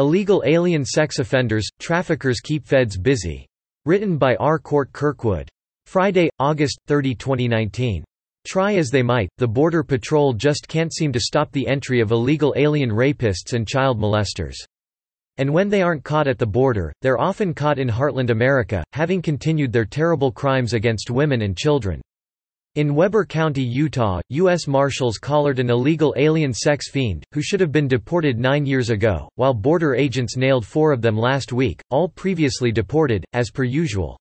Illegal Alien Sex Offenders, Traffickers Keep Feds Busy. Written by R. Cort Kirkwood. Friday, August 30, 2019. Try as they might, the Border Patrol just can't seem to stop the entry of illegal alien rapists and child molesters. And when they aren't caught at the border, they're often caught in heartland America, having continued their terrible crimes against women and children. In Weber County, Utah, U.S. Marshals collared an illegal alien sex fiend, who should have been deported nine years ago, while border agents nailed four of them last week, all previously deported, as per usual.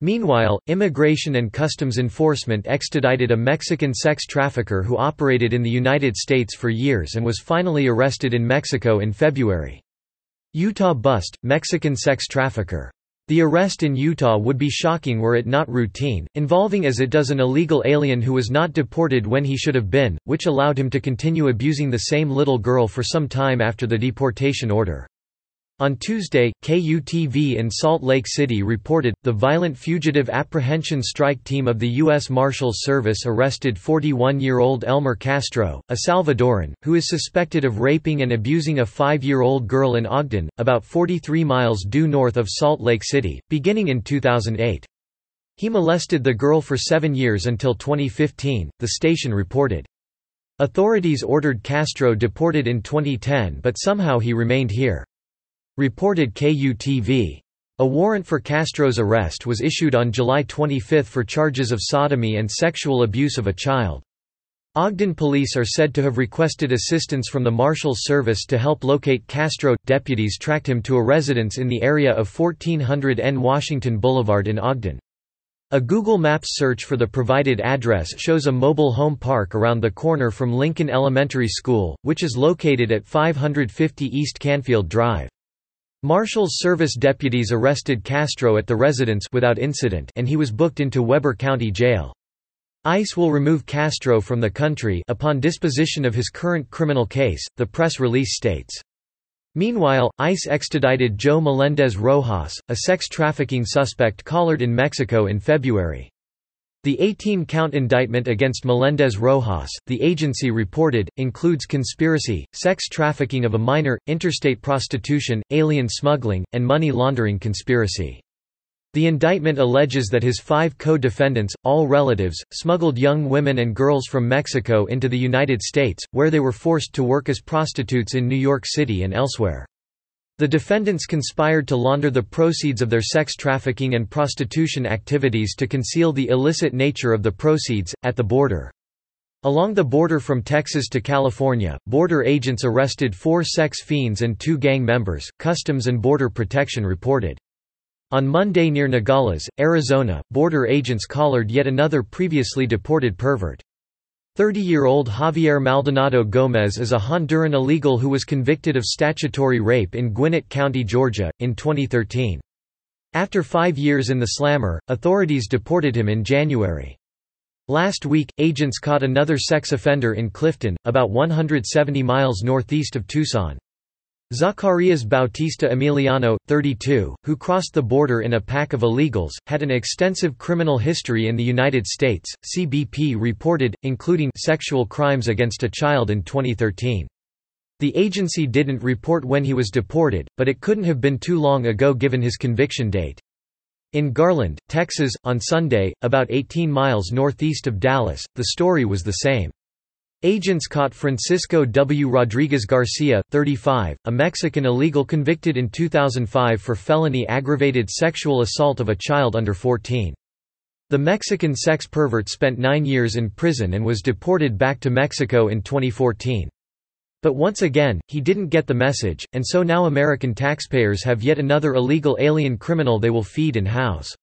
Meanwhile, Immigration and Customs Enforcement extradited a Mexican sex trafficker who operated in the United States for years and was finally arrested in Mexico in February. Utah bust, Mexican sex trafficker the arrest in Utah would be shocking were it not routine, involving as it does an illegal alien who was not deported when he should have been, which allowed him to continue abusing the same little girl for some time after the deportation order. On Tuesday, KUTV in Salt Lake City reported, the Violent Fugitive Apprehension Strike Team of the U.S. Marshals Service arrested 41-year-old Elmer Castro, a Salvadoran, who is suspected of raping and abusing a five-year-old girl in Ogden, about 43 miles due north of Salt Lake City, beginning in 2008. He molested the girl for seven years until 2015, the station reported. Authorities ordered Castro deported in 2010 but somehow he remained here. Reported KUTV. A warrant for Castro's arrest was issued on July 25 for charges of sodomy and sexual abuse of a child. Ogden police are said to have requested assistance from the Marshals Service to help locate Castro. Deputies tracked him to a residence in the area of 1400 N Washington Boulevard in Ogden. A Google Maps search for the provided address shows a mobile home park around the corner from Lincoln Elementary School, which is located at 550 East Canfield Drive. Marshals Service deputies arrested Castro at the residence without incident and he was booked into Weber County Jail. ICE will remove Castro from the country upon disposition of his current criminal case, the press release states. Meanwhile, ICE extradited Joe Melendez Rojas, a sex trafficking suspect collared in Mexico in February. The 18-count indictment against Melendez Rojas, the agency reported, includes conspiracy, sex trafficking of a minor, interstate prostitution, alien smuggling, and money laundering conspiracy. The indictment alleges that his five co-defendants, all relatives, smuggled young women and girls from Mexico into the United States, where they were forced to work as prostitutes in New York City and elsewhere. The defendants conspired to launder the proceeds of their sex trafficking and prostitution activities to conceal the illicit nature of the proceeds, at the border. Along the border from Texas to California, border agents arrested four sex fiends and two gang members, Customs and Border Protection reported. On Monday near Nogales, Arizona, border agents collared yet another previously deported pervert. 30-year-old Javier Maldonado Gomez is a Honduran illegal who was convicted of statutory rape in Gwinnett County, Georgia, in 2013. After five years in the slammer, authorities deported him in January. Last week, agents caught another sex offender in Clifton, about 170 miles northeast of Tucson. Zacarias Bautista Emiliano, 32, who crossed the border in a pack of illegals, had an extensive criminal history in the United States, CBP reported, including sexual crimes against a child in 2013. The agency didn't report when he was deported, but it couldn't have been too long ago given his conviction date. In Garland, Texas, on Sunday, about 18 miles northeast of Dallas, the story was the same. Agents caught Francisco W. Rodriguez Garcia, 35, a Mexican illegal convicted in 2005 for felony aggravated sexual assault of a child under 14. The Mexican sex pervert spent nine years in prison and was deported back to Mexico in 2014. But once again, he didn't get the message, and so now American taxpayers have yet another illegal alien criminal they will feed and house.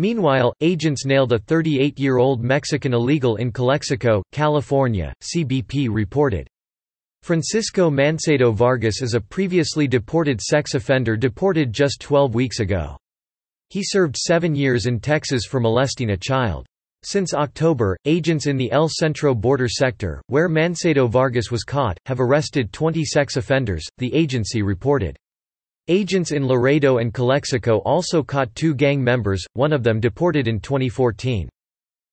Meanwhile, agents nailed a 38-year-old Mexican illegal in Calexico, California, CBP reported. Francisco Mancedo Vargas is a previously deported sex offender deported just 12 weeks ago. He served seven years in Texas for molesting a child. Since October, agents in the El Centro border sector, where Mancedo Vargas was caught, have arrested 20 sex offenders, the agency reported. Agents in Laredo and Calexico also caught two gang members, one of them deported in 2014.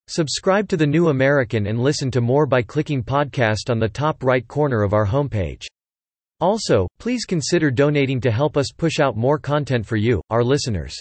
Subscribe to The New American and listen to more by clicking podcast on the top right corner of our homepage. Also, please consider donating to help us push out more content for you, our listeners.